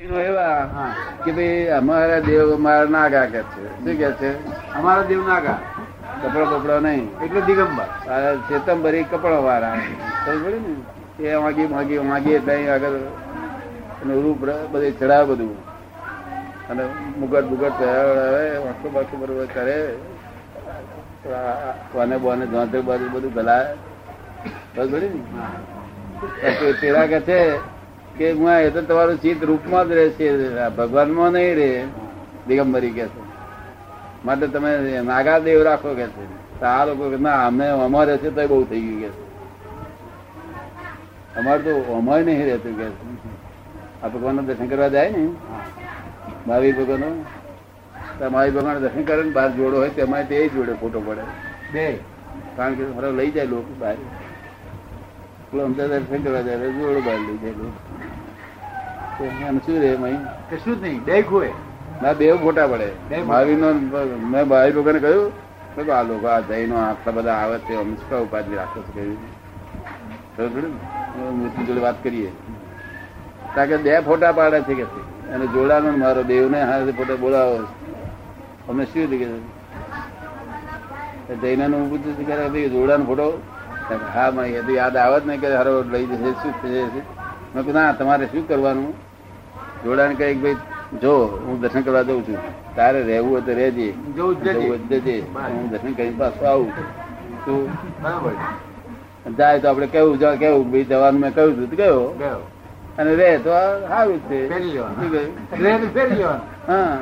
એવા. કે ભાઈ અમારા દેવ અમારા નાગા કે છે. શું કે છે? અમારા દેવ નાગા. કપડા બપડો નહીં. એટલે દિગંબર. ચેતંબરી કપડા વાળા ખબર ને. એ માગી માગી માગી એટલે આગળ એનું રૂપ બધે ચડાવે બધું. અને મુગટ બુગટ ચડાવે વાંકો બાકો બરોબર કરે. કોને બોને જોંતર બાજુ બધું ગલાય. પડી ને. પેલા કે છે કે હું એ તો તમારું ચિત્ત રૂપમાં જ રહેશે ભગવાનમાં નહીં રે દિગંબરી કે છે. માટે તમે નાગા દેવ રાખો કે છે. આ લોકો કે ના અમે અમારે છે તો બહુ થઈ ગયું કે છે. અમારે તો અમારે નહીં રહેતું કે છે. આ ભગવાન દર્શન કરવા જાય ને? મહાવીર ભગવાન મહાવીર ભગવાન દર્શન કરે ને બહાર જોડો હોય તેમાં તે જોડે ફોટો પડે. બે. કારણ કે લઈ જાય લોકો બહાર. અમદાવાદ દર્શન કરવા જાય જોડો બહાર લઈ જાય લોકો. એમ શું રે મહી કશું જ નહીં બે ખોએ ના બે ફોટા પડે. મહાવીર નો મેં ભાઈ લોકોને કહ્યું આ લોકો આ જૈનો આટલા બધા આવે છે અમે શું ઉપાધિ રાખો છો? કહ્યું. ને? મૂર્તિ જોડે વાત કરીએ. કારણ કે બે ફોટા પાડે છે કે. અને જોડાનો મારો મારો દેવને હાથે ફોટો બોલાવો. અમને શું થયું કે જૈનનું પૂછ્યું છે કે જોડાનો ફોટો? હા મને યાદ આવે જ નહીં કે હારો લઈ જશે શું થશે મેં કીધું ના તમારે શું કરવાનું? જોડાને કહે કે ભાઈ જો હું દર્શન કરવા જઉં છું. તારે રહેવું હોય તો રહેજે. જવું જજે. હું દર્શન કરીને પાછું આવું તું જાય તો આપડે કેવું જવા કેવું? ભાઈ જવાનું મેં કહ્યું હતું ગયો? અને રે તો સારું જ છે. હા.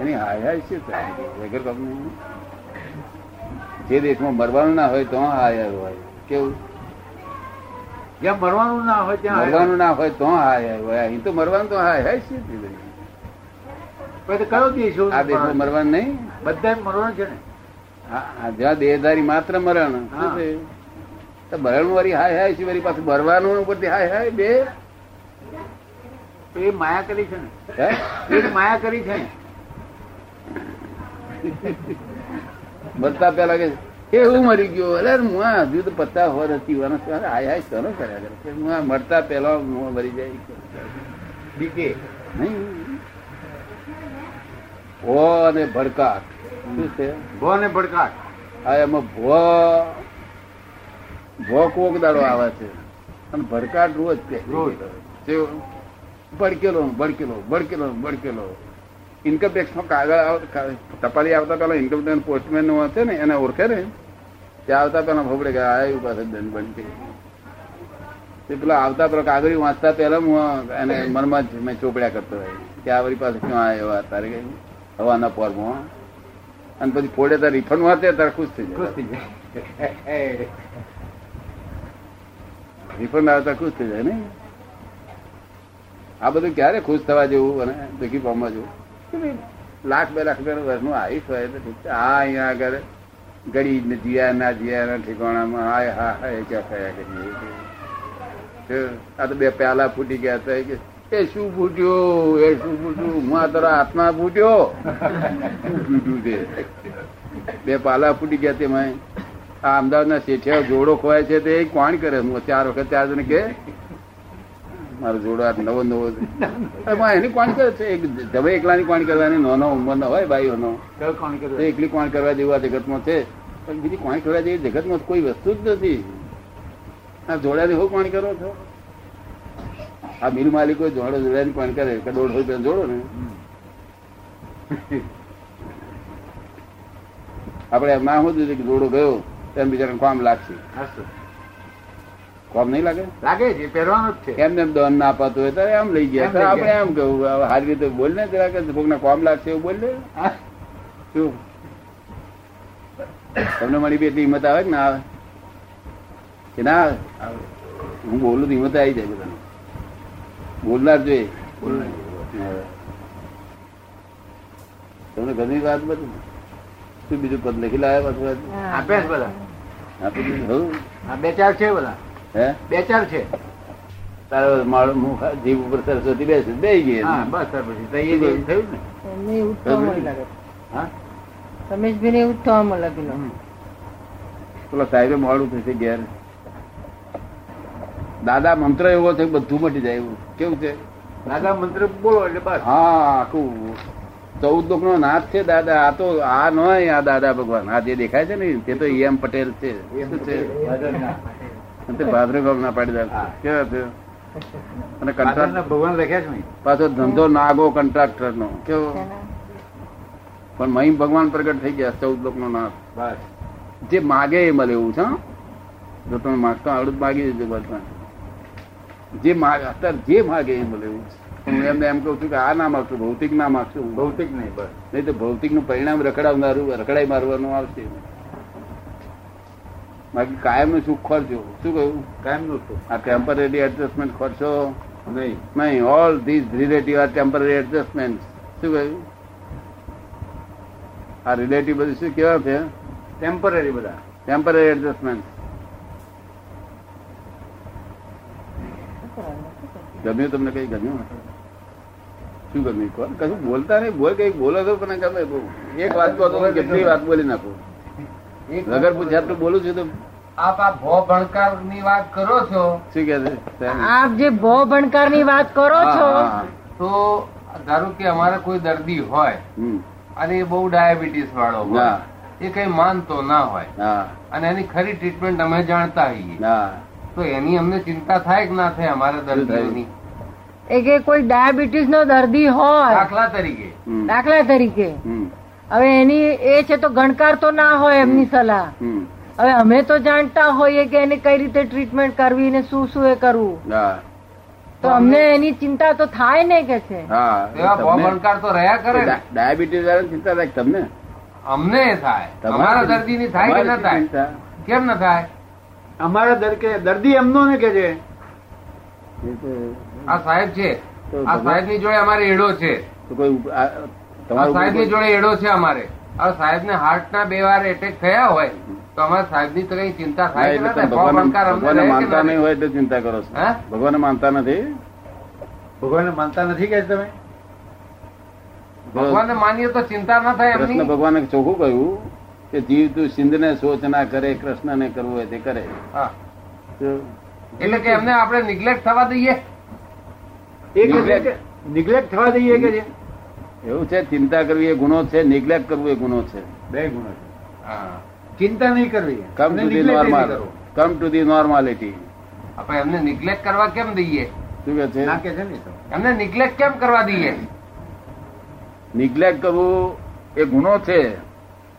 એની હાય હાય શું વગર જે દેશમાં મરવાનું ના હોય તો હાય હાય હોય. કેવું? જ્યાં મરવાનું ના હોય ત્યાં મરવાનું ના હોય તો હાય હાય. અહીં તો મરવાનું તો હાય હાય? પછી કયો દેશ આ દેશમાં મરવાનું નહીં? બધા મરવાનું છે ને? હા, જ્યાં દેહધારી માત્ર મરણ. છે? તો મરણ વાળી હાય હાય છે વળી પાછું મરવાનું ઉપરથી હાય હાય બે? એ માયા કરી છે ને. હે? એ માયા કરી છે મરતા પેલા કે એ હું મરી ગયો. અરે હું આ હજુ તો પત્તા હોર હતી હાય હાય સનો કર્યા કરે? હું આ મરતા પહેલા હું મરી જાય. બીકે. નહીં. ભો અને ભડકાટ. શું છે? ભો અને ભડકાટ. આ એમાં ભો ભો કોક દાડો આવે છે. અને ભડકાટ રોજ કે રોજ. ભડકેલો ભડકેલો ભડકેલો ભડકેલો. ઇન્કમ ટેક્સ નો કાગળ ટપાલી આવતા પેલા ઇન્કમ ટેક્સ પોસ્ટમેનનું હશે ને એને ઓળખે ને? ત્યાં આવતા પેલા ફોબડે કે એવું પાસે દંડ બનતી તે પેલા આવતા પેલા કાગળી વાંચતા પહેલા હું એને મનમાં જ મેં ચોપડ્યા કરતો હોય કે આ વળી પાસે ક્યાં આવ્યો આ તારે કઈ? હવાના પોરમાં અને પછી ફોડે તાર રિફંડ વાંચે તારે ખુશ થઈ ખુશ થઈ જાય. રિફંડ આવે ખુશ થઈ જાય ને? આ બધું ક્યારે ખુશ થવા જેવું અને દુઃખી પામવા જેવું. લાખ બે લાખ રૂપિયાનું વર્ષનું આયુષ હોય તો ઠીક છે. આ અહીંયા આગળ ગડી જીયા ના જીયા ના ઠેકાણામાં હાય, હા હા ક્યાં થયા કરીએ આ તો બે પ્યાલા ફૂટી ગયા હતા કે, એ શું ફૂટ્યું? એ શું ફૂટ્યું? હું આ તારા હાથમાં ફૂટ્યો. શું ફૂટ્યું તે? બે પાલા ફૂટી ગયા તેમાં. આ અમદાવાદના શેઠિયા જોડો ખોવાય છે તે કોણ કરે? હું ચાર વખત ચાર જણ કે મારો જોડો નવો નવો એની કોણ કરે છે? તમે એકલાની કોણ કરવાની? નાનો ઉંમરનો હોય ભાઈઓનો. એકલી કોણ કરવા જેવું આ જગતમાં છે? પણ બીજી કોણ કરવા જેવી જગતમાં કોઈ વસ્તુ જ નથી. આ જોડાને હું કોણ કરો છો? આ મિલ માલિકો જોડો જોડાની કોણ કરે? કે દોઢ રૂપિયા જોડો ને. આપણે એમ ના હોતું કે જોડો ગયો એમ બીજાને કામ લાગશે. કામ નહીં લાગે? લાગે છે પહેરવાનો જ છે. એમને એમ દન ના અપાતું હોય ત્યારે એમ લઈ ગયા આપણે. એમ કહું હવે સારી રીતે બોલ ને જરા કે કોકના કોમ લાગશે એવું બોલ ને. શું? તમને મારી બી એટલી હિંમત આવે કે ના આવે? કે ના આવે? હું બોલું તો હિંમત આવી જાય બધાને. બોલનાર જોઈએ. તમને ઘણી વાત બધું? શું બીજું પદ લખી લાવ્યા પાછું? આપ્યા છે બધા? આપી દીધું. બે ચાર છે બધા. હે? બે ચાર છે. તારો મારો ઉપર સરસ્વતી બેસે બે ગઈ બસ ત્યાર પછી તો એ જ થયું ને. એવું જ થવા મળે લાગે. હા? રમેશભાઈને એવું જ થવા પેલા સાહેબે મોડું થશે ઘેર. દાદા મંત્ર એવો છે બધું મટી જાય એવું. કેવું છે? દાદા મંત્ર બોલો એટલે બસ. હા આખું ચૌદ લોક નો નાથ છે દાદા. આ તો આ ન આ દાદા ભગવાન. આ જે દેખાય છે ને તે તો એમ પટેલ છે. શું છે? ના પાડી. કેવા છે અને કંટ્રાક્ટ ભગવાન લખ્યા છે પાછો ધંધો નાગો કોન્ટ્રાક્ટર નો કેવો પણ મહી ભગવાન પ્રગટ થઈ ગયા ચૌદ લોક નો નાથ જે માગે એ મળે એવું છે જો તમે માગતો આવડું માગી દેજો ભગવાન જે માગે અત્યારે જે માગે એ મળે એવું છે. હું એમને એમ કઉ છું કે આ ના માગશું ભૌતિક ના માગશું. ભૌતિક નહીં બસ. નહીં તો ભૌતિકનું પરિણામ રખડાવનારું રખડાઈ મારવાનું આવશે. બાકી કાયમનું સુખ ખર્ચો શું કહ્યું? કાયમનું સુખ? આ ટેમ્પરરી એડજસ્ટમેન્ટ ખર્ચો નહીં. નહીં all these relative are temporary adjustment શું કહ્યું? આ રિલેટિવ બધું શું કેવા છે? ટેમ્પરરી બધા. ટેમ્પરરી એડજસ્ટમેન્ટ ગમ્યું તમને કઈ ગમ્યું? શું ગમ્યું? કશું બોલતા નહીં બોલ કઈ બોલો તો પણ ગમે એક વાત કહો તો કેટલી વાત બોલી નાખો? વગર પૂછ્યા તો બોલું છું તો આપ આ ભો ભણકારની વાત કરો છો? શું કે છે? આપ જે ભો ભણકારની વાત કરો છો તો ધારો કે અમારે કોઈ દર્દી હોય અને એ બહુ ડાયાબિટીસ વાળો હોય એ કઈ માનતો ના હોય અને એની ખરી ટ્રીટમેન્ટ અમે જાણતા હોઈએ. તો એની અમને ચિંતા થાય કે ના થાય અમારા? દર્દીઓની? એ કે કોઈ ડાયાબિટીસ નો દર્દી હોય દાખલા તરીકે. દાખલા તરીકે. હવે એની એ છે તો ગણકાર તો ના હોય એમની સલાહ. હવે અમે તો જાણતા હોઈએ કે એને કઈ રીતે ટ્રીટમેન્ટ કરવી ને શું શું એ કરવું. તો અમને એની ચિંતા તો થાય ને કે છે. હા. એવા ભો તમને- ભણકાર તો રહ્યા કરે ડાયાબિટીસ વાળા ચિંતા થાય તમને? અમને થાય. તમારા અમારા દર્દી ની થાય કે ના થાય? કેમ ના થાય? અમારા દર કે દર્દી એમનો ને કે છે? આ સાહેબ છે. આ સાહેબની જોડે અમારે એડો છે. તો કોઈ સાહેબની જોડે એડો છે અમારે. હવે સાહેબ ને હાર્ટ ના બે વાર એટેક થયા હોય તો અમારા સાહેબની તો કઈ ચિંતા ના, થાય માનતા નહીં હોય એટલે ચિંતા કરો છો. ભગવાન માનતા નથી? ભગવાન માનતા નથી કે તમે? ભગવાન માનીએ તો ચિંતા ના થાય કૃષ્ણ ભગવાને ચોખ્ખું કહ્યું કે જીવ તું સિંધ ને સોચ ના કરે કૃષ્ણ ને કરવું હોય તે કરે. હા. એટલે કે એમને આપણે નિગ્લેક્ટ થવા દઈએ? નિગ્લેક્ટ થવા દઈએ કે એવું છે? ચિંતા કરવી એ ગુનો છે? નિગ્લેક્ટ કરવું એ ગુનો છે? બે ગુનો છે. ચિંતા નહીં કરવી. Come to the normal come to the normality આપણે એમને નિગ્લેક્ટ કરવા કેમ દઈએ? શું કે છે? ના કે છે ને એમને નિગ્લેક્ટ કેમ કરવા દઈએ? નિગ્લેક્ટ કરવું એ ગુનો છે.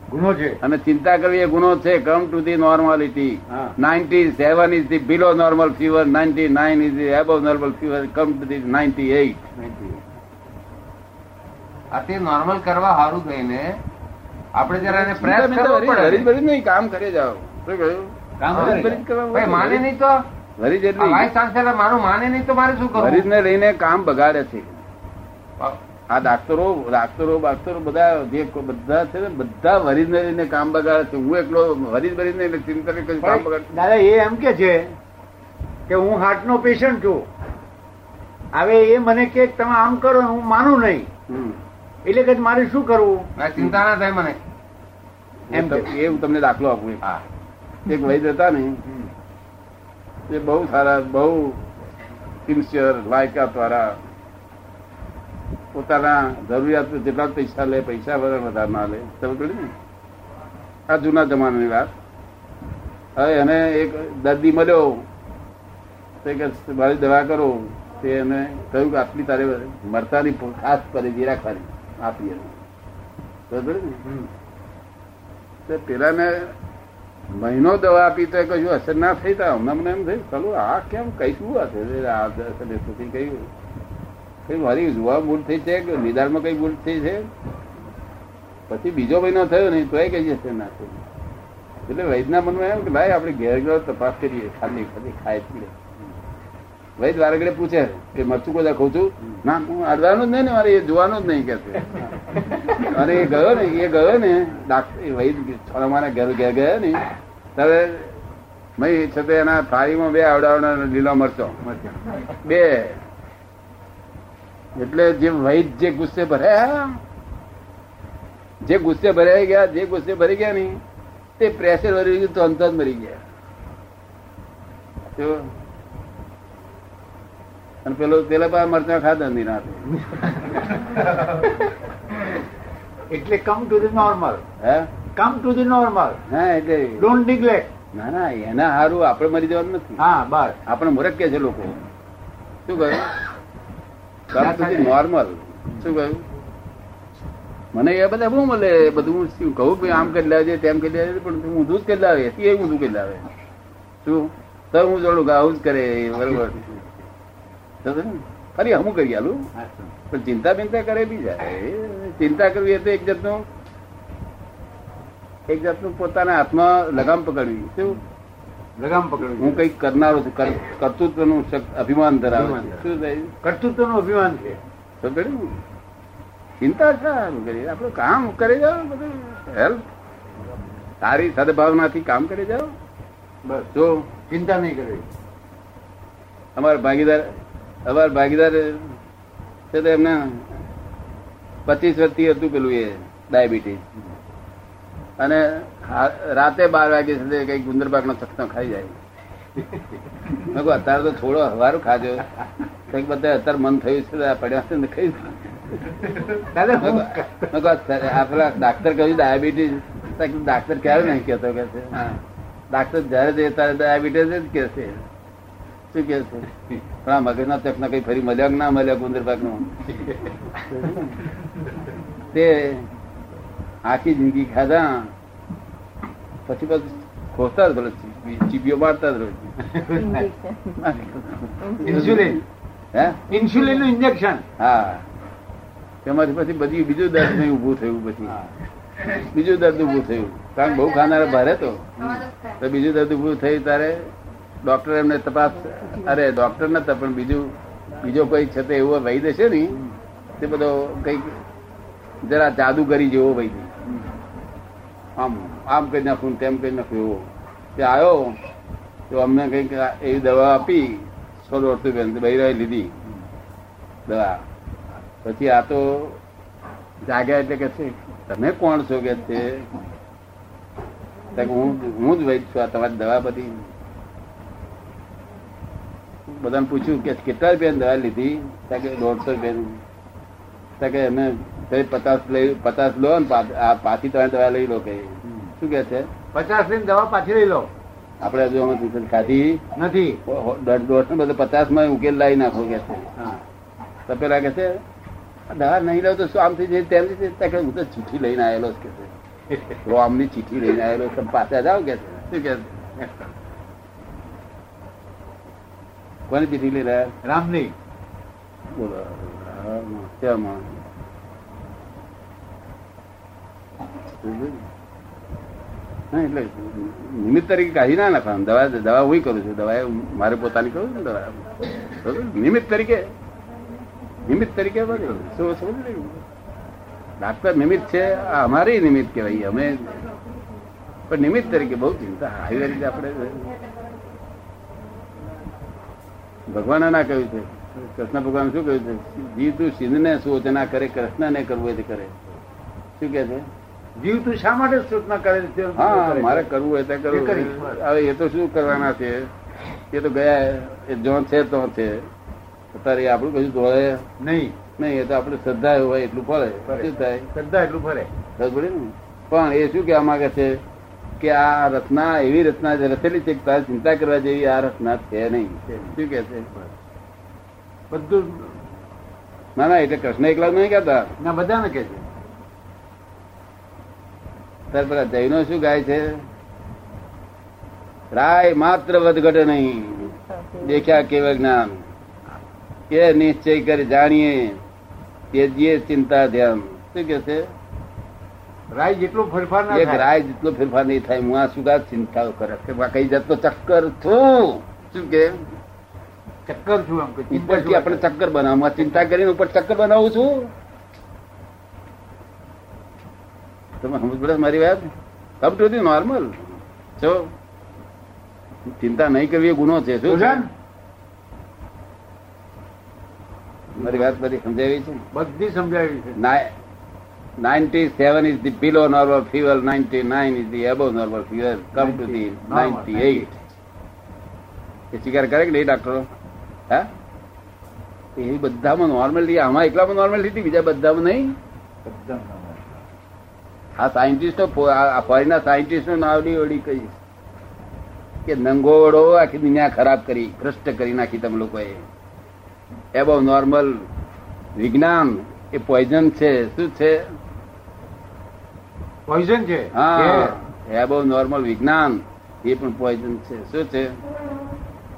ગુનો છે. અને ચિંતા કરવી એ ગુનો છે. Come to the normality. Ninety seven is the below normal fever ninety nine is the above normal fever come to the ninety eight આ તે નોર્મલ કરવા સારું થઈને આપણે જરા એને પ્રેસ કરવો પડે. નહીં કામ કરે જાઓ. શું કહ્યું? કામ હા, વરીજ ભાઈ માને નહીં તો? હરી જેટલી. વાઇસ ચાન્સેલર મારું માને નહીં તો મારે શું કરવું? વરીજને લઈને કામ બગાડે છે. આ ડાક્ટરો ડાક્ટરો બાક્ટરો બધા જે બધા છે ને બધા વરીજને લઈને કામ બગાડે છે. હું એકલો વરીજ ભરીને એટલે ચિંતા નહીં કરું, કામ બગાડે. દાદા એ એમ કે છે કે હું હાર્ટ નો પેશન્ટ છું. હવે એ મને કે તમે આમ કરો હું માનું નહીં. એટલે કે મારે શું કરવું? ચિંતા ના થાય મને. એમ એ હું તમને દાખલો આપું એક. હા. એક વૈદ હતા ને એ બહુ સારા બહુ સિન્સિયર લાયકાત વાળા. પોતાના જરૂરિયાત જેટલા પૈસા લે પૈસા વધારે વધારે ના લે. તમે પડી ને? આ જૂના જમાનાની વાત. હવે એને એક દર્દી મળ્યો. તે કે મારી દવા કરો. તે એને કહ્યું કે આટલી તારે મરતાની ખાસ પરેજી રાખવાની આપી એને. બરાબર ને? તે પેલાને મહિનો દવા આપી તો કશું અસર ના થઈ તા હમણાં મને એમ થયું ચાલુ આ કેમ કઈ શું આ છે આ અસર નથી કઈ કઈ મારી જોવા ભૂલ થઈ છે કે નિદાનમાં કઈ ભૂલ થઈ છે? પછી બીજો મહિનો થયો નહીં તોય કઈ જશે ના થઈ. એટલે વૈદના મનમાં એમ કે ભાઈ આપણે ઘેર ઘેર તપાસ કરીએ ખાલી ખાલી ખાય પીએ. વૈદ વારગડે પૂછે કે મરચું કોઈ ખાઉં છું? ના, હું અડવાનું જ નહીં ને, મારે એ જોવાનું જ નહીં કે અને એ ગયો ને, એ ગયો ને ડાક્ટર વૈદ અમારા ઘેર ઘેર ગયો ને, ત્યારે મેં છતાં એના થાળીમાં બે આવડાવડા લીલો મરચો. બે. એટલે જે વૈદ જે ગુસ્સે ભરાયા જે ગુસ્સે ભરાઈ ગયા, જે ગુસ્સે ભરી ગયા ને, તે પ્રેશર ભરી ગયું તો અંત મરી ગયા. અને પેલો પેલા પા મરચા ખાધા નહીં રાતે. એટલે કમ ટુ ધી નોર્મલ હે? કમ ટુ ધી નોર્મલ હા એટલે ડોન્ટ નિગ્લેક્ટ ના ના એના હારું આપણે મરી જવાનું નથી. હા બસ. આપણે મૂર્ખ કે છે લોકો? શું કહ્યું? કમ સુધી નોર્મલ શું કહ્યું? મને એ બધા બહુ મળે બધું શું કહું કે આમ કરી લાવે તેમ કરી લાવે પણ તું ઊંધું જ કરી લાવે. એ ઊંધું કરી લાવે. શું? તો હું જોડું આવું જ કરે બરોબર. ફરી હમું કરી આલું પણ ચિંતા બિંતા કરે બી જાય ચિંતા કરવી એ તો એક જાતનું એક જાતનું પોતાના હાથમાં લગામ પકડવી. શું? લગામ હું પકડવું કંઈક કરનારો છું. કર્તૃત્વનું અભિમાન ધરાવે શું કર્તૃત્વનું અભિમાન છે. ચિંતા સારું કરી. આપણે કામ કરી જાઓ બધું. હેલ્પ. સારી સદભાવનાથી કામ કરી જાઓ. બસ. જો ચિંતા નહીં કરવી અમારા ભાગીદાર અમારા ભાગીદાર છે તો એમને પચીસ વર્ષથી હતું પેલું એ ડાયાબિટીસ. અને રાતે બાર વાગે સુધી કઈ ગુંદરબાગ નો ચકનો ખાઈ જાય. અત્યારે તો થોડો હવારું ખાજો. કંઈક બધા અત્યારે મન થયું છે આ પડ્યા છે ને ખાઈ દાદા મેં હું કહું, મેં કહું, અત્યારે આ પેલા ડાક્ટર કહ્યું ડાયાબિટીસ. ડાક્ટર ક્યારે નહીં કેતો કે છે? હા. ડાક્ટર જયારે ત્યારે ડાયાબિટીસ જ કે છે. શું કે છે? પણ આ મગજના ચકના કઈ ફરી મળ્યા ના મળ્યા ગુંદરબાગ નો તે આખી જિંદગી ખાધા પછી પછી ખોતા જ ભલે ચીબીઓ મારતા જ ઇન્સ્યુલિન હે? ઇન્સ્યુલિનનું ઇન્જેક્શન હા. તેમાંથી પછી બધી બીજું દર્દ નહીં ઉભું થયું પછી. બીજું દર્દ ઉભું થયું. કારણ બહુ ખાનારા ભારે તો. તો બીજું દર્દ ઉભું થયું ત્યારે ડોક્ટર એમને તપાસ અરે ડોક્ટર નતા, પણ બીજું બીજો કોઈ છે તે એવો વહી છે ને, તે બધો કંઈક જરા જાદુગરી જેવો વૈદ આમ આમ કરી નાખું તેમ કરી નાખું એવો. તે આવ્યો તો અમને કંઈક એવી દવા આપી સો દોઢસો બેન બૈરાએ લીધી દવા. પછી આ તો જાગ્યા એટલે કે છે, તમે કોણ છો કે છે હું હું જ વૈદ છું, આ તમારી દવા બધી. બધાને પૂછ્યું કે કેટલા રૂપિયા દવા લીધી? કે દોઢસો રૂપિયા તો કે અમે પચાસ લઈ પચાસ લો ને પાછી તમે દવા લઈ લો કે. શું કે છે? પચાસ લઈને દવા પાછી લઈ લો. આપણે હજુ અમે ખાધી નથી. દોઢ બધું પચાસમાં ઉકેલ લાવી નાખો કે છે. હા. તો પેલા કે છે દવા નહીં લો તો શું આમ થઈ જાય? તેમ થઈ જાય?" કે હું તો ચીઠી લઈને આવેલો કે છે. રોમની ચીઠી લઈને આવેલો તમે પાછા જાઓ કે છે. શું કે છે? કોની ચીઠી લઈ રહ્યા રામની. બોલો હા, હા, એટલે નિમિત્ત તરીકે કાઢી ના નાખવાનું. દવા દવા હું કરું છું? દવા મારે પોતાની કરું છું દવા? નિમિત્ત તરીકે? નિમિત્ત તરીકે ડાક્ટર નિમિત્ત છે. આ અમારી નિમિત્ત કહેવાય. અમે પણ નિમિત્ત તરીકે બહુ ચિંતા. આવી રીતે આપણે ભગવાને ના કહ્યું છે. કૃષ્ણ ભગવાન શું કહ્યું છે? જીવ તું સિંધને સોચ ના કરે કૃષ્ણ ને કરવું હોય કરે. શું કે છે? જીવ તું શા માટે સૂચના કરે છે? હા મારે કરવું હોય તો કરવું હવે એ તો શું કરવાના છે? એ તો ગયા એ જો છે તો છે. અત્યારે આપણું કશું ધોળે નહીં. નહીં એ તો આપણે શ્રદ્ધા હોય એટલું ફળે શું થાય? શ્રદ્ધા એટલું ફરે. ખબર ને? પણ એ શું કહેવા માંગે છે? કે આ રચના એવી રચના રચેલી છે તારે ચિંતા કરવા જેવી આ રચના છે નહીં. શું કે છે? બધું ના ના એટલે કૃષ્ણ એકલા નહીં કહેતા ના બધાને કે છે. ત્યારે પેલા જૈનો શું ગાય છે? રાય માત્ર વધઘટ નહીં. દેખ્યા કેવળ જ્ઞાન. કે નિશ્ચય કરી જાણીએ તેજીએ ચિંતા ધ્યાન. શું કે છે? રાય જેટલું ફેરફાર ના એક રાય જેટલો ફેરફાર નહીં થાય હું આ શું ચિંતાઓ કરે. કે કઈ જતો ચક્કર છું? શું કે? ચક્કર છું એમ ઉપરથી આપણે ચક્કર બનાવવા. ચિંતા કરીને ઉપર ચક્કર બનાવું છું? તમે સમજ પડે મારી વાત? કમ ટુ ધી નોર્મલ જો ચિંતા નહીં કરવી એ ગુનો છે. શું છે? મારી વાત બધી સમજાવી છે? બધી સમજાવી છે. ના 97 is the below normal fever, 99 is the above normal fever. Come 90. to the 98. એ સ્વીકાર કરે કે નહીં ડોક્ટરો હા એ બધામાં નોર્મલિટી આમાં એકલામાં નોર્મલિટી બીજા બધામાં નહીં? આ સાયન્ટિસ્ટો ફોરીના સાયન્ટિસ્ટો નાવડી ઓડી કહી કે નંગોળો આખી દુનિયા ખરાબ કરી ભ્રષ્ટ કરી નાખી તમે લોકોએ. એબો નોર્મલ વિજ્ઞાન એ પોઈઝન છે. શું છે? પોઈઝન છે? હા એબો નોર્મલ વિજ્ઞાન. એ પણ પોઈઝન છે. શું છે?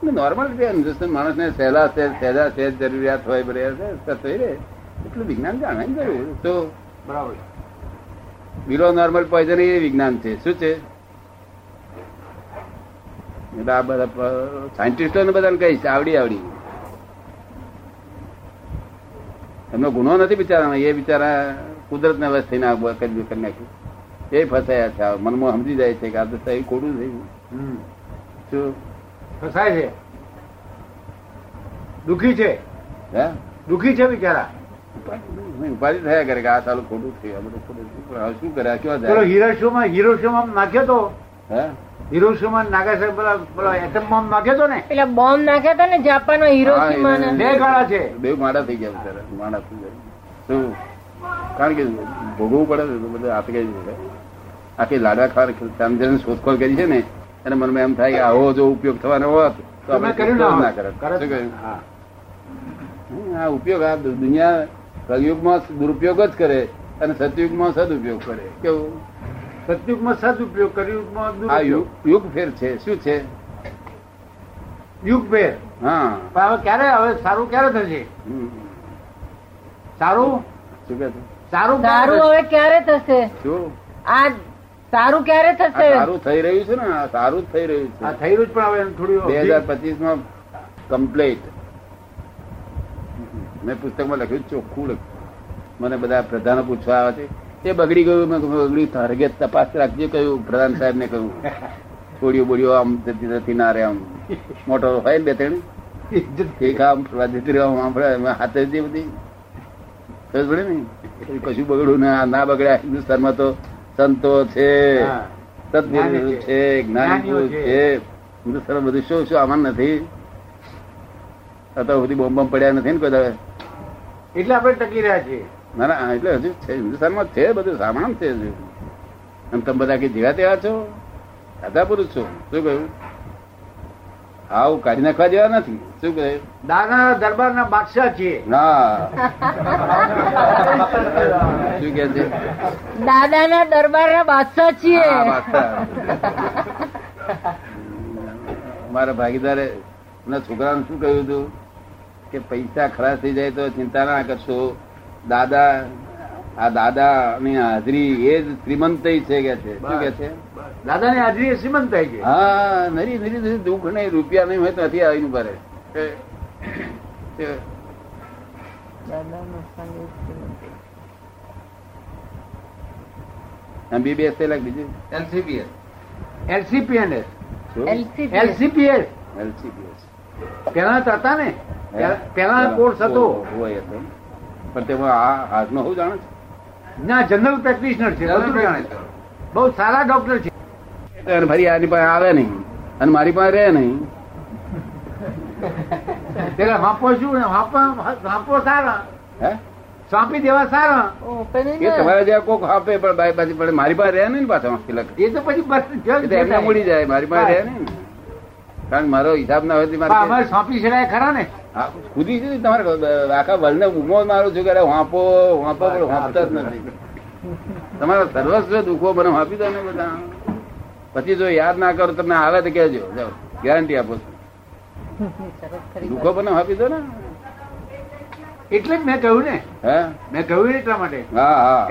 નોર્મલ રીતે હિન્દુસ્તાન માણસને સહેલા સહેજ સહેજા સહેજ જરૂરિયાત હોય થઈ રહે. એટલું વિજ્ઞાન જાણવાની જરૂર તો બરાબર. બિલો નોર્મલ પોઈઝન એ વિજ્ઞાન છે. શું છે? એટલે આ બધા સાયન્ટિસ્ટો ને બધાને કહીશ આવડી આવડી. એમનો ગુનો નથી બિચારા એ બિચારા કુદરત ને વસ્ત થઈને આ કરી કરી નાખ્યું એ ફસાયા છે. આ મનમાં સમજી જાય છે કે આ તો સહી ખોટું થયું. હમ. શું? ફસાય છે. દુખી છે. હે? દુખી છે બિચારા. ઉપાધિ થયા કરે કે આ સાલું ખોટું થયું આ બધું ખોટું થયું પણ હવે શું કરે? આ ક્યાં જાય? હિરોશીમાં હિરોશીમાં નાખ્યો તો? હે? હિરોશીમાં નાગાસાકી પેલા પેલા એટમ બોમ્બ નાખ્યો તો ને? પેલા બોમ્બ નાખ્યા હતા ને જાપાનમાં હિરોશીમા બે ગાળા છે. બે માડા થઈ ગયા બિચારા માડા થઈ ગયા. શું? કારણ કે ભોગવવું પડે ને બધું હાથ કઈ છે. આખી ખાવા સમજણ શોધખોળ કરી છે ને અને મનમાં એમ થાય કે આવો જો ઉપયોગ થવાનો હોત તો આપણે કર્યું ના. હમ, આ ઉપયોગ આ દુનિયા કલયુગમાં દુરુપયોગ જ કરે અને સતયુગમાં સદુપયોગ કરે. કેવું? સતયુગમાં સદુપયોગ કલયુગમાં આ યુગ ફેર છે. શું છે? યુગ ફેર? હા. હવે ક્યારે? હવે સારું ક્યારે થશે. સારું? શું કે સારું સારું હવે ક્યારે થશે? શું આ સારું ક્યારે થશે? સારું થઈ રહ્યું છે ને સારું જ થઈ રહ્યું છે. થઈ રહ્યું પણ હવે થોડું બે હજાર પચીસમાં કમ્પ્લેટ મેં પુસ્તકમાં લખ્યું ચોખ્ખું લખ્યું. મને બધા પ્રધાનો પૂછવા આવે છે એ બગડી ગયું? મેં બગડ્યું તારગે તપાસ રાખજે કહ્યું પ્રધાન સાહેબ ને કહ્યું. છોડીઓ બોડીઓ આમ જતી જતી ના રે આમ. મોટો હોય ને બે ત્રણ. એક આમ જતી રહ્યો આમ એમાં હાથે જે બધી પડે ને. કશું બગડ્યું ના ના બગડ્યા. હિન્દુસ્તાનમાં તો સંતો છે સદગુરુ છે. છે જ્ઞાનીઓ છે. છે. હિન્દુસ્તાન બધું શું શું આમાં નથી? અત્યાર સુધી બોમ્બ બોમ્બ પડ્યા નથી ને કોઈ દાડે. એટલે આપણે ટકી રહ્યા છીએ. ના ના એટલે હજુ છે. હિન્દુસ્તાનમાં છે બધું સામાન છે હજુ. અને તમે બધા કે જેવા તેવા છો? દાદા પુરુષ છો. શું કહ્યું? આવું કાઢી નાખવા જેવા નથી. શું કહે? દાદા દરબારના બાદશાહ છીએ. ના. શું કે છે? દાદાના દરબારના બાદશાહ છીએ. હા, બાદશાહ. મારા ભાગીદારે ના છોકરાને શું કહ્યું હતું? કે પૈસા ખરાબ થઈ જાય તો ચિંતા ના કરશો. દાદા આ દાદા ની હાજરી એ જ શ્રીમંત છે કે છે. શું કે છે? દાદાની હાજરી એ શ્રીમંત છે હા નરી નરી નરી દુઃખ નહીં રૂપિયા નહીં હોય તો નથી આવીને ભરે એમબીબીએસ તે લાગ બીજું? એલસીબીએસ એલસીપીએનએસ એલસીપીએસ. એલસીપીએસ પેલા તો હતા ને? પેલા કોર્સ હતો. હોય હતો. પણ તેમાં આ હાથનો હું જાણે છે? ના જનરલ પ્રેક્ટિશનર છે. બહુ સારા ડોક્ટર છે. ફરી આની પાસે આવે નહીં. અને મારી પાસે રહે નહીં. પેલા વાપો શું વાપો સારા. હે? સોંપી દેવા સારા. ઓ, પેલી એ તમારે જ્યાં કોક આપે પણ પાછી પણ મારી પાસે રહે નહીં પાછા એ તો પછી બસ જલ એ તો એમને મળી જાય મારી પાસે રહે નહીં. કારણ મારો હિસાબ ના હોય પણ સોંપી શકાય ખરા ને? ખુદી છે તમારે આખા વર્લ્ડ ને ઉમો મારો છું કે વાંપો વાંપો પણ વાંપતા જ નથી. તમારા સર્વસ્વ દુઃખો મને વાપી દો ને બધા? પછી જો યાદ ના કરો તમને આવે તો કહેજો. જાઓ ગેરંટી આપો છું. દુઃખો મને વાપી દો ને? એટલે જ મેં કહ્યું ને. હે? મેં કહ્યું એટલા માટે હા હા.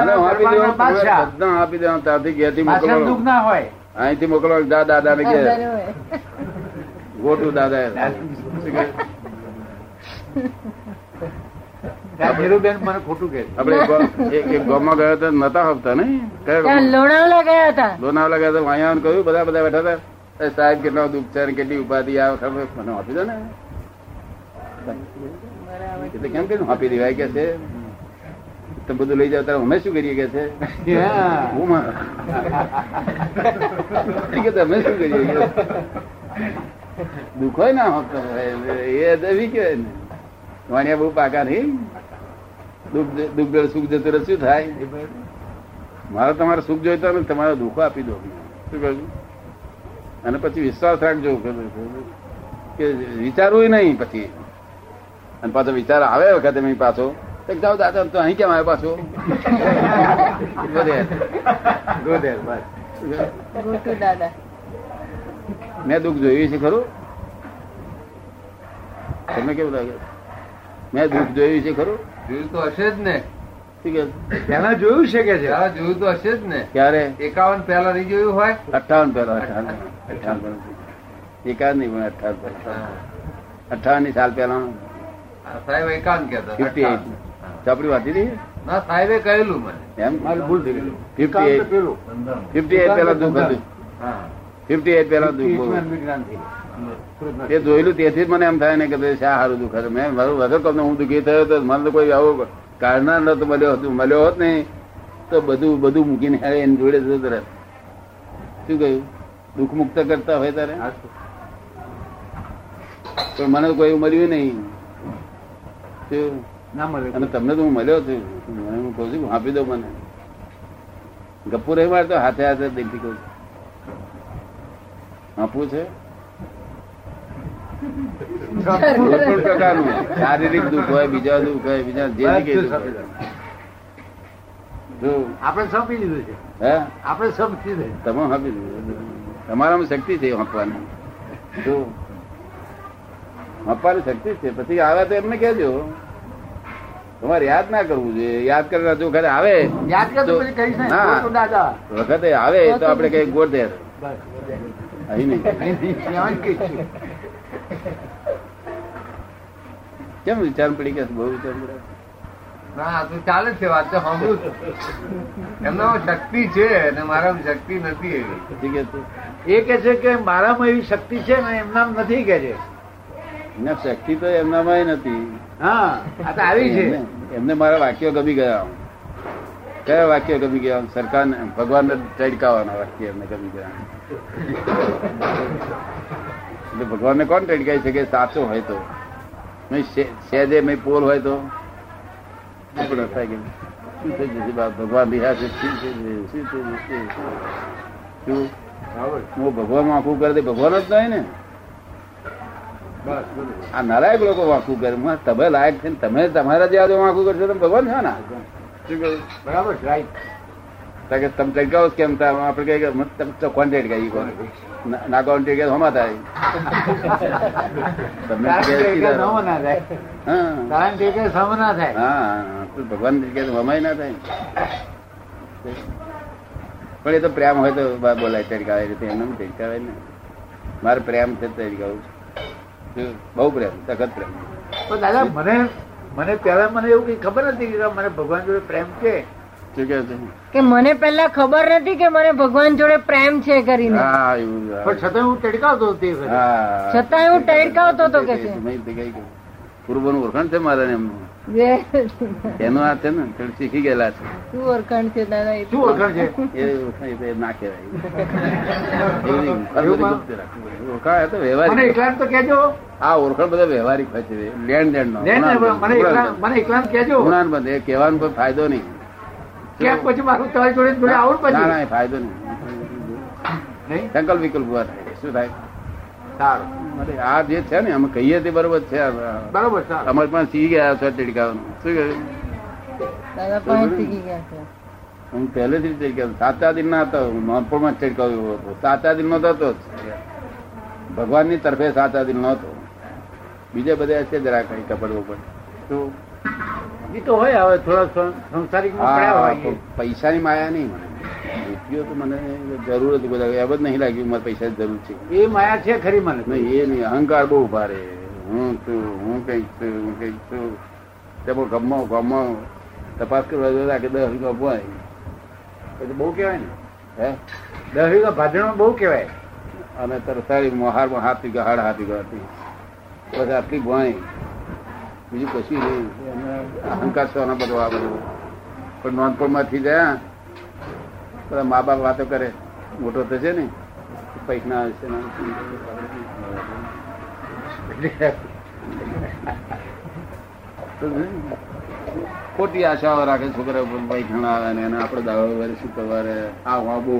મને વાપી દો. આપી દો ત્યાંથી પાછળ દુઃખ ના હોય. અહીંથી મોકલો દાદા ને ઘેર હોય. દાદા. ધીરુબેન મને ખોટું કહે છે. એક ગો- એક એક ગામમાં ગયા હતા નતા હપતા નહીં? લોણાવલા ગયા હતા. લોનાવલા ગયા હતા અહીંયા આવીને કહ્યું બધા બધા બેઠા હતા. સાહેબ કેટલા દુઃખ છે કેટલી ઉપાધિ આવે ખબર મને આપી દો ને. એટલે કેમ કે આપી દેવાય કે છે. તમે બધું લઈ જાવ ત્યારે અમે શું કરીએ કે છે? હા. હું માં. કે શું કરીએ દુઃખ હોય ને એ દવી કહેવાય ને. વાણિયા બહુ પાકા નહીં. દુઃખ દુઃખ સુખ જતું શું થાય? મારે તમારે સુખ જોઈતો ને તમારે દુઃખો આપી દો. શું કહ્યું અને પછી વિશ્વાસ રાખજો. કે- વિચારવું નહીં પછી. અને પાછો વિચાર આવે વખતે પાછો. જાઓ દાદા તો અહીં કેમ આવ્યો પાછો? મેં દુઃખ જોયું છે ખરું? તમને કેવું લાગે? મેં દુઃખ જોયું છે ખરું? જોયું તો હશે જ ને. પહેલા જોયું છે કે છે? હા જોયું તો હશે જ ને. ક્યારે? એકાવન પહેલા નહીં જોયું હોય? અઠાવન પહેલા અઠાવન. અઠાવન એકાવન નહીં પણ અઠાવન પહેલા. અઠાવનની સાલ પહેલા સાહેબ એકાવન કેતા ફિફ્ટી એટ ચોપડી વાંચી દઈએ ના? સાહેબે કહેલું મને. એમ? મારી ભૂલ થઈ ગઈ. Fifty eight. પેલું. ફિફ્ટી એટ પેલા દુઃખ હતું. ફિફ્ટી એટ પેલા દુઃખ. એ જોયેલું તેથી જ મને એમ થાય ને કે શા સારું દુઃખ હતું? મેં મારું વધુ કહું હું દુઃખી થયો તો મને તો કોઈ આવો કાઢનાર નતો મળ્યો હતો મળ્યો હોત ને તો બધું બધું મૂકીને હારે એની જોડે જતો રહે શું કહ્યું? દુઃખ મુક્ત કરતા હોય તારે? પણ મને કોઈ મળ્યું નહીં? ના મળે અને તમને તો હું મળ્યો છું હું કહું છું આપી દો મને. ગપુ રહી મારે તો હાથે હાથે દિલથી કહું છું. આપવું છે? શારીરિક દુઃખ હોય બીજા દુઃખ હોય બીજા જે આપણે સમજી લીધું છે. હે? આપણે સમજી લીધું તમે આપી દીધું. તમારામાં શક્તિ છે આપવાની જો. આપવાની શક્તિ છે. પછી આવે તો એમને કહેજો. તમારે યાદ ના કરવું જોઈએ યાદ કરવા જો ઘરે આવે. વખતે આવે તો આપડે કઈ ગોળ દે. કેમ વિચાર પડી ગયા બહુ વિચાર તો ચાલે છે વાત તો સાંભળું છું. શક્તિ છે અને મારામાં શક્તિ નથી એવી. એ કે છે કે મારામાં એવી શક્તિ છે ને એમનામ નથી કે છે. શક્તિ તો એમનામાં નથી. હા આ તો આવી છે. એમને- મારા વાક્યો ગમી ગયા. કયા વાક્યો ગમી ગયા? સરકાર ભગવાન ટડકાવાના વાક્ય એમને ગમી ગયા. એટલે ભગવાનને કોણ ટડકાઈ શકે? સાચો હોય તો. સેજે મેં પોલ હોય તો? ભગવાન બરાબર. હું ભગવાન આખું કરે ભગવાન જ નહીં ને. આ નાલાયક લોકો વાંકું કરે તમે લાયક છે તમે તમારા જે આજે વાંકું કરશો તમે ભગવાન છો ને? બરાબર કે તમે ટડકાવો કેમ આપણે કહીએ તમે કોન્ટેક્ટ ટડકાઈ ના કોન્ટેક્ટ કે હમા થાય. તમને કે કે ભગવાન ટડકાઈ હમાય ના થાય. પણ એ તો પ્રેમ હોય તો બોલાય ટડકાવે રીતે એમને ટડકાવે ને. મારે પ્રેમ છે ટડકાવું છું. બહુ પ્રેમ સખત પ્રેમ. તો દાદા મને મને પહેલા મને એવું કઈ ખબર નથી કે મને ભગવાન જોડે પ્રેમ છે. કે કે મને પહેલા ખબર નથી કે મને ભગવાન જોડે પ્રેમ છે કરીને. હા એવું પણ છતાં હું ટેડકાવતો છતાં હું ટેડકાવતો હતો કે છે. પૂર્વનું ઓળખાણ છે મારા ને એમનું એનું આ છે ને શીખી ગયેલા છે. શું ઓળખાણ છે દાદા શું ઓળખાણ છે? એ ના કહેવાય. તો વ્યવહારિક તો કેજો આ ઓળખાણ બધા વ્યવહારિક હોય છે. લેણ દેણ નો ને, ને, મને એકલા કેજો ગુણાન બંધ એ કહેવાનો કોઈ ફાયદો નહીં. કેમ પછી મારું તમારી જોડે જોડે આવું ને ના ના ફાયદો નહીં. નહીં? સંકલ્પ વિકલ્પ ઊભા થાય. શું થાય? સારું. આ જે છે ને અમે કહીએ તે બરોબર છે. બરોબર અમારે પણ શીખી ગયા છો ટીડકાવાનું શું કહ્યું? હું પહેલેથી જ ટેડકાવ્યો સાચા દિન ના હતો. નોનપણમાં ટેડકાવ્યો હતો. સાચા દિન નો હતો ભગવાનની તરફે સાચા દિન નહોતો બીજે બધા છે જરા કઈ કપડ એ તો હોય હવે થોડા સંસારિક પૈસાની માયા નહીં મને રૂપિયો તો મને જરૂર હતી બધા એમ જ નહીં લાગ્યું મારે પૈસાની જરૂર છે. એ માયા છે ખરી મને નહીં એ નહીં. અહંકાર બહુ ઊભા રહે હું છું હું કંઈક છું હું કંઈક છું. તે પણ ગમો ગમો. તપાસ કરવા જોઈએ કે દસ રૂપિયા ઊભો. પછી બહુ કહેવાય ને. હે? દસ રૂપિયા ભાજણમાં બહુ કહેવાય. અને તરસારી મોહારમાં હાથ વીઘા હાડ હાથ વીઘા હતી. બસ આટલી ભોય બીજું કશું નહીં. અહંકાર સોના બધો આ બધું. પણ નોનપણમાંથી ગયા બધા મા બાપ વાતો કરે મોટો થશે ને પૈસા આવશે? ખોટી આશાઓ રાખે છોકરા ઘણા આવે ને એને આપણે દાવો વારે શું કરવા રે આ વાંબો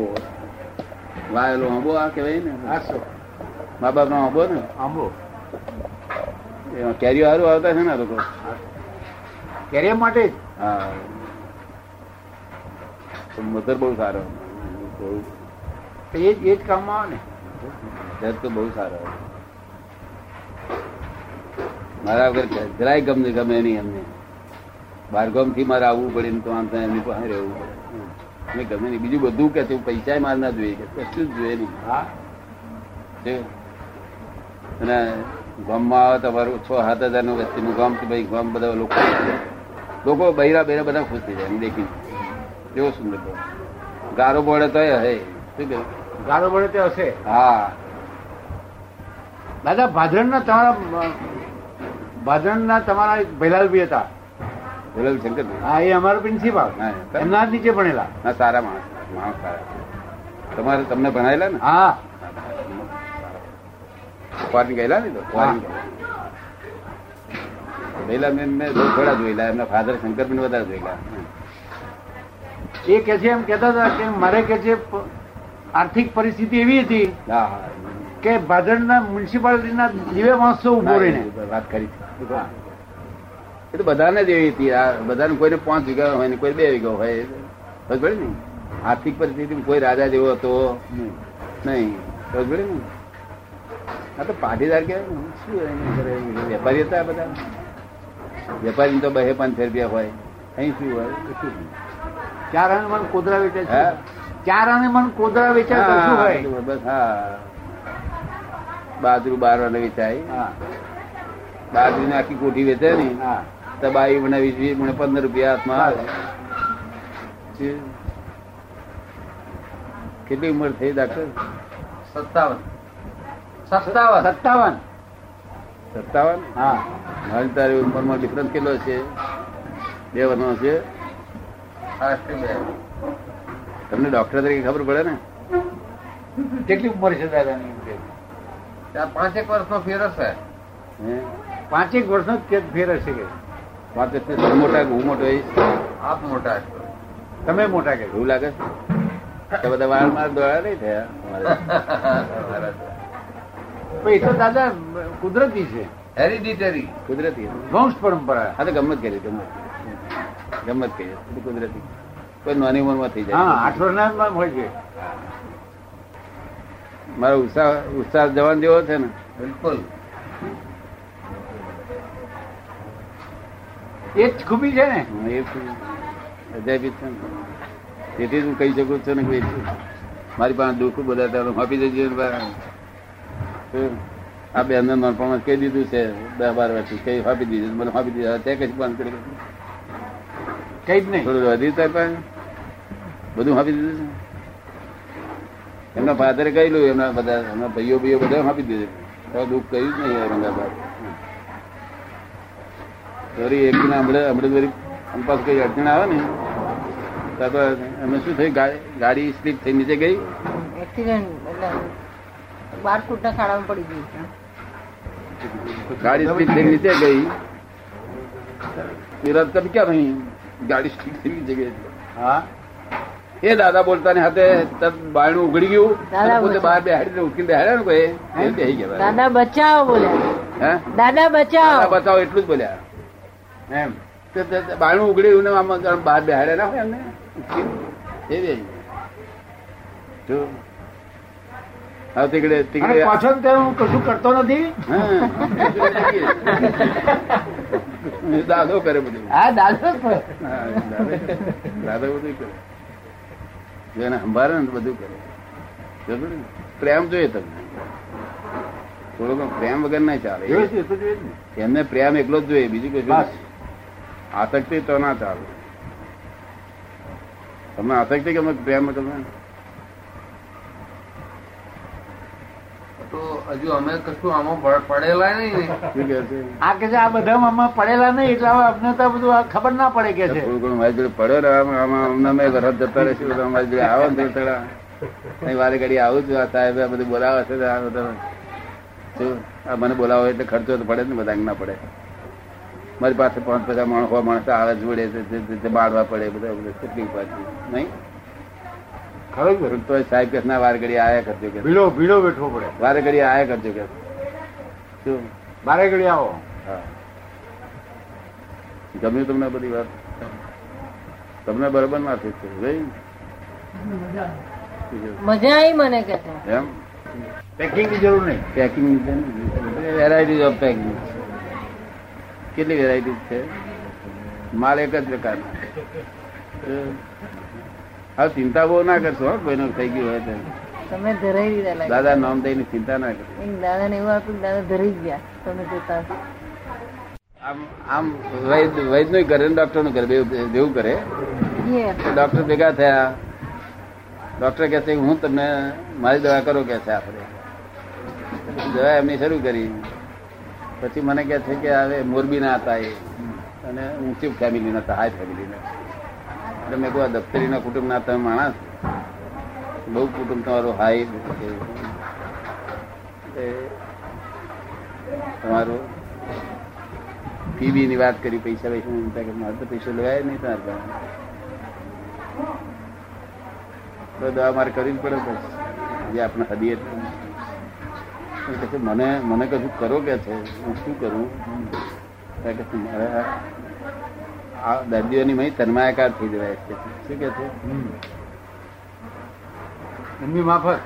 વાયેલો આંબો આ કહેવાય ને. આસો મા બાપ નો? આંબો ને આંબો કેરીઓ સારું આવતા છે ને લોકો. કેરીઓ માટે જ? હા. મધર બહુ સારો. તો એ જ એ જ કામમાં આવે ને? તો બહુ સારો મારા વગર જરાય ગમે ગમે નહીં એમને. બારગામથી મારે આવવું પડે ને તો આમ તો એમની પાસે રહેવું પડે. મને ગમે નહીં. બીજું બધું કે છે પૈસા માર ના જોઈએ કે કશું જ જોઈએ નહીં. હા? અને ગામમાં આવે તમારું છ સાત હજારનું વસ્તીનું ગામ કે ભાઈ ગામ બધા લોકો લોકો બૈરા બૈરા બધા ખુશ થઈ જાય એમ દેખી કેવો સુંદર ગામ. ગારો બોડે તો હે શું કહ્યું ગાળો પડે તે હશે? હા. દાદા ભાદરણના તમારા ભાદરણના તમારા ભૈલાલભાઈ હતા. ભૈલાલ શંકર હા એ અમારો પ્રિન્સિપાલ. એમના નીચે ભણેલા. ના સારા માણસ માણસ સારા. તમારે તમને ભણાયેલા ને? હા. ફોરેન ગયેલા ને તો? ફોરેન ગયેલા. મેં મેં થોડા જોયેલા. એમના ફાધર શંકરબેન વધારે જોયેલા. એ કે છે એમ કેતા હતા કે મારે કે છે આર્થિક પરિસ્થિતિ એવી હતી કે ભાદરના મ્યુનિસિપાલિટીના દિવ્ય મહોત્સવ ઊભો રહીને. વાત કરી એ તો બધાને જ એવી હતી. આ બધાને કોઈને પાંચ વીઘા હોય ને કોઈ બે વીઘા હોય. ખબર પડે ને? આર્થિક પરિસ્થિતિ કોઈ રાજા જેવો હતો. નહીં. ખબર પડે ને? આ તો પાટીદાર કે શું વેપારી હતા બધા. વેપારી તો બે પાંચ રૂપિયા હોય. અહીં શું હોય? કશું નહીં. ચાર આને મન કોદરા વેચે છે? ચારણ ચાર આને મન કોદરા વેચે તો શું હોય? બસ હા. બાજરું બાર અને વેચાય. બાજરી ને આખી કોઠી વેચે ને. તો બાઈ મને વીસ વીસ મને પંદર રૂપિયા હાથમાં આવે. કેટલી ઉંમર થઈ ડાક્ટર સત્તાવન. સત્તાવન. સત્તાવન. સત્તાવન? હા. મારી તારી ઉંમરમાં ડિફરન્સ કેટલો છે? બે વર્ષનો છે. તમને ડોક્ટર તરીકે ખબર પડે ને? કેટલી ઉંમર છે દાદાની પાંચેક વર્ષનો ફેર હશે. પાંચેક વર્ષનો જ ફેર હશે કે? પાંચેક મોટા હું મોટો આપ મોટા તમે મોટા કે? એવું લાગે? છે બધા વાળ માર દોડા નહીં થયા એ તો દાદા કુદરતી છે. હેરિડિટરી કુદરતી. વંશ પરંપરા. હા તો ગમત કરી ગમત. ગમત કહીએ કુદરતી. કોઈ નાની ઉંમરમાં થઈ હા જાય આઠ વર્ષના હોય છે. મારો ઉત્સાહ ઉત્સાહ જવાન જેવો છે ને. બિલકુલ. એ જ ખૂબી છે ને. એ અજાયબી છે ને. તેથી હું કહી શકું છું ને કે મારી પાસે દુઃખ બધા તારો આપી દેજો? આ બેન નાનપણમાં કહી દીધું છે દસ બાર વર્ષથી. કઈ આપી દીધું મને આપી દીધું તે કઈ બંધ કરી કઈ જ નહીં. થોડું વધી તાર પાસે બધું આપી દીધું છે. એમના ફાધરે કહેલું એમના બધા એમના ભાઈઓ ભાઈઓ બધા આપી દીધું. દુઃખ કહ્યું જ નહીં ઔરંગાબાદ વળી એક દિન હમણાં હમણાં વળી અંપાસ કઈ અડચણ આવે ને? ત્યાં તો એમને શું થયું? ગાડી સ્લીપ થઈ નીચે ગઈ? એક્સિડન્ટ એટલે બાર ફૂટના ખાડામાં પડી ગયું ગાડી સ્લીપ થઈ નીચે ગઈ. વિરાટ કરી ક્યાં નહીં ગાડી થઈ નીચે હા? એ દાદા બોલતા ને હાથે બાયણું ઉઘડી ગયું. પોતે. બહાર બેહાડી ઉઠીને બેહાડ્યા ને કોઈ એમ બેહી ગયા દાદા બચાવો બોલ્યા. હે? દાદા દાદા બચાવો બચાવો એટલું જ બોલ્યા. એમ. બાયણું ઉઘડ્યું ને આમાં બહાર બેહાડ્યા ના હોય એમને. એ બે જો હવે તીકડે તીકડે પાછળ તો હું કશું કરતો નથી? હા. દાદો કરે બધું. હા દાદો જ દાદા બધું કરે. જેને સંભાળે ને બધું કરે. પ્રેમ જોઈએ તમને. થોડો પ્રેમ વગર ના ચાલે. એમને પ્રેમ એકલો જ જોઈએ બીજું કશું. આસક્તિ તો ના ચાલે. તમને આસક્તિ કે પ્રેમ તમે તો હજુ અમે કશું આમાં પડેલા નહીં. આ કે છે આ બધા આમાં પડેલા નહીં એટલે અમને તો બધું ખબર ના પડે કે છે. મારી જોડે આમાં આમાં અમને અમે રથ જતા રહેશું બધા મારી જોડે આવો ને થોડા અહીં વારે ઘડી આવું છું આ સાહેબ આ બધું બોલાવે છે આ બધા. શું? આ મને બોલાવો એટલે ખર્ચો તો પડે ને બધા ના પડે. મારી પાસે પાંચ પચાસ માણસો માણસ આવે જોડે બાળવા પડે બધા કેટલી ઉપાધિ. નહીં? ખરેખર તો સાહેબ કે ના વાર ઘડી આયા કરજો કે. ભીડો ભીડો બેઠવો પડે. વાર ઘડી આયા કરજો કે. શું? બારે ઘડી આવો. હા. ગમ્યું તમને બધી વાત? તમને બરોબર માથે છે ભાઈ મજા આવી મને કે એમ? પેકિંગની જરૂર નહીં. પેકિંગ વેરાયટીઝ ઓફ પેકિંગ કેટલી વેરાયટી છે? માલ એક જ પ્રકારનો. હા ચિંતા બહુ ના કરશો કોઈ નું થઈ ગયું હોય તમે ધરાઈ દીધા દાદા નામ દઈને ચિંતા ના કરશો દાદા ને એવું આપ્યું દાદા ધરાઈ ગયા. તમે જોતા આમ આમ વૈદ વૈદનું કરે ડોક્ટરનું કરે દેવું કરે ડોક્ટર ભેગા થયા. ડોક્ટર કહે છે હું તમને મારી દવા કરો કે છે આપણે. દવા એમની શરૂ કરી. પછી મને કે છે કે હવે મોરબી ના હતા એ. અને ઊંચી ફેમિલી ના હતા હાઈ ફેમિલી ના એટલે મેં કહ્યું દફતરી દફતરીના કુટુંબ ના તમે માણસ. બહુ કુટુંબ તમારું હાઈ તમારું ફીબી ની વાત કરી, પૈસા પૈસા મારે તો પૈસા લેવાય નહીં તમારે તો દવા મારે કરવી પડે બસ. જે આપણે હદીએ મને મને કશું કરો કે છે? હું શું કરું? કે મારે દર્દીઓની મહી તન્માયાકાર થઈ જવાય છે. શું કે છે? એમની માફક.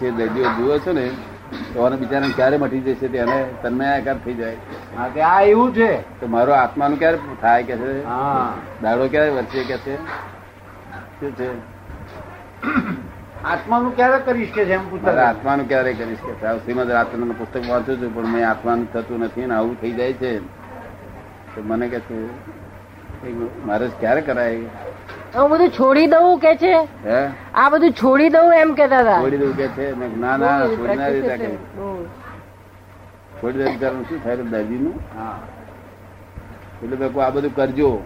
જે દર્દીઓ જુએ છે ને તો આને બિચારાને ક્યારે મટી જશે તેને તન્માયાકાર થઈ જાય. હા કે આ એવું છે. તો મારો આત્માનું ક્યારે થાય કે છે? હા. દાડો ક્યારે વર્ષે કે છે? શું છે? આત્માનું ક્યારે કરીશ કે છે એમ પૂછતા આત્માનું ક્યારે કરીશ કે સાહેબ શ્રીમદ રાજચંદ્ર પુસ્તક વાંચું છું પણ મેં આત્માનું થતું નથી ને આવું થઈ જાય છે. તો મને કે છે મારે ક્યારે કરાય? હું બધું છોડી દઉં કે છે? હે? આ બધું છોડી દઉં એમ કેતા હતા. છોડી દઉં કે છે? ના ના છોડી ના દેતા કે. છોડી દઉં કારણ શું થાય? દર્દીનું હા. એટલે મેં આ બધું કરજો.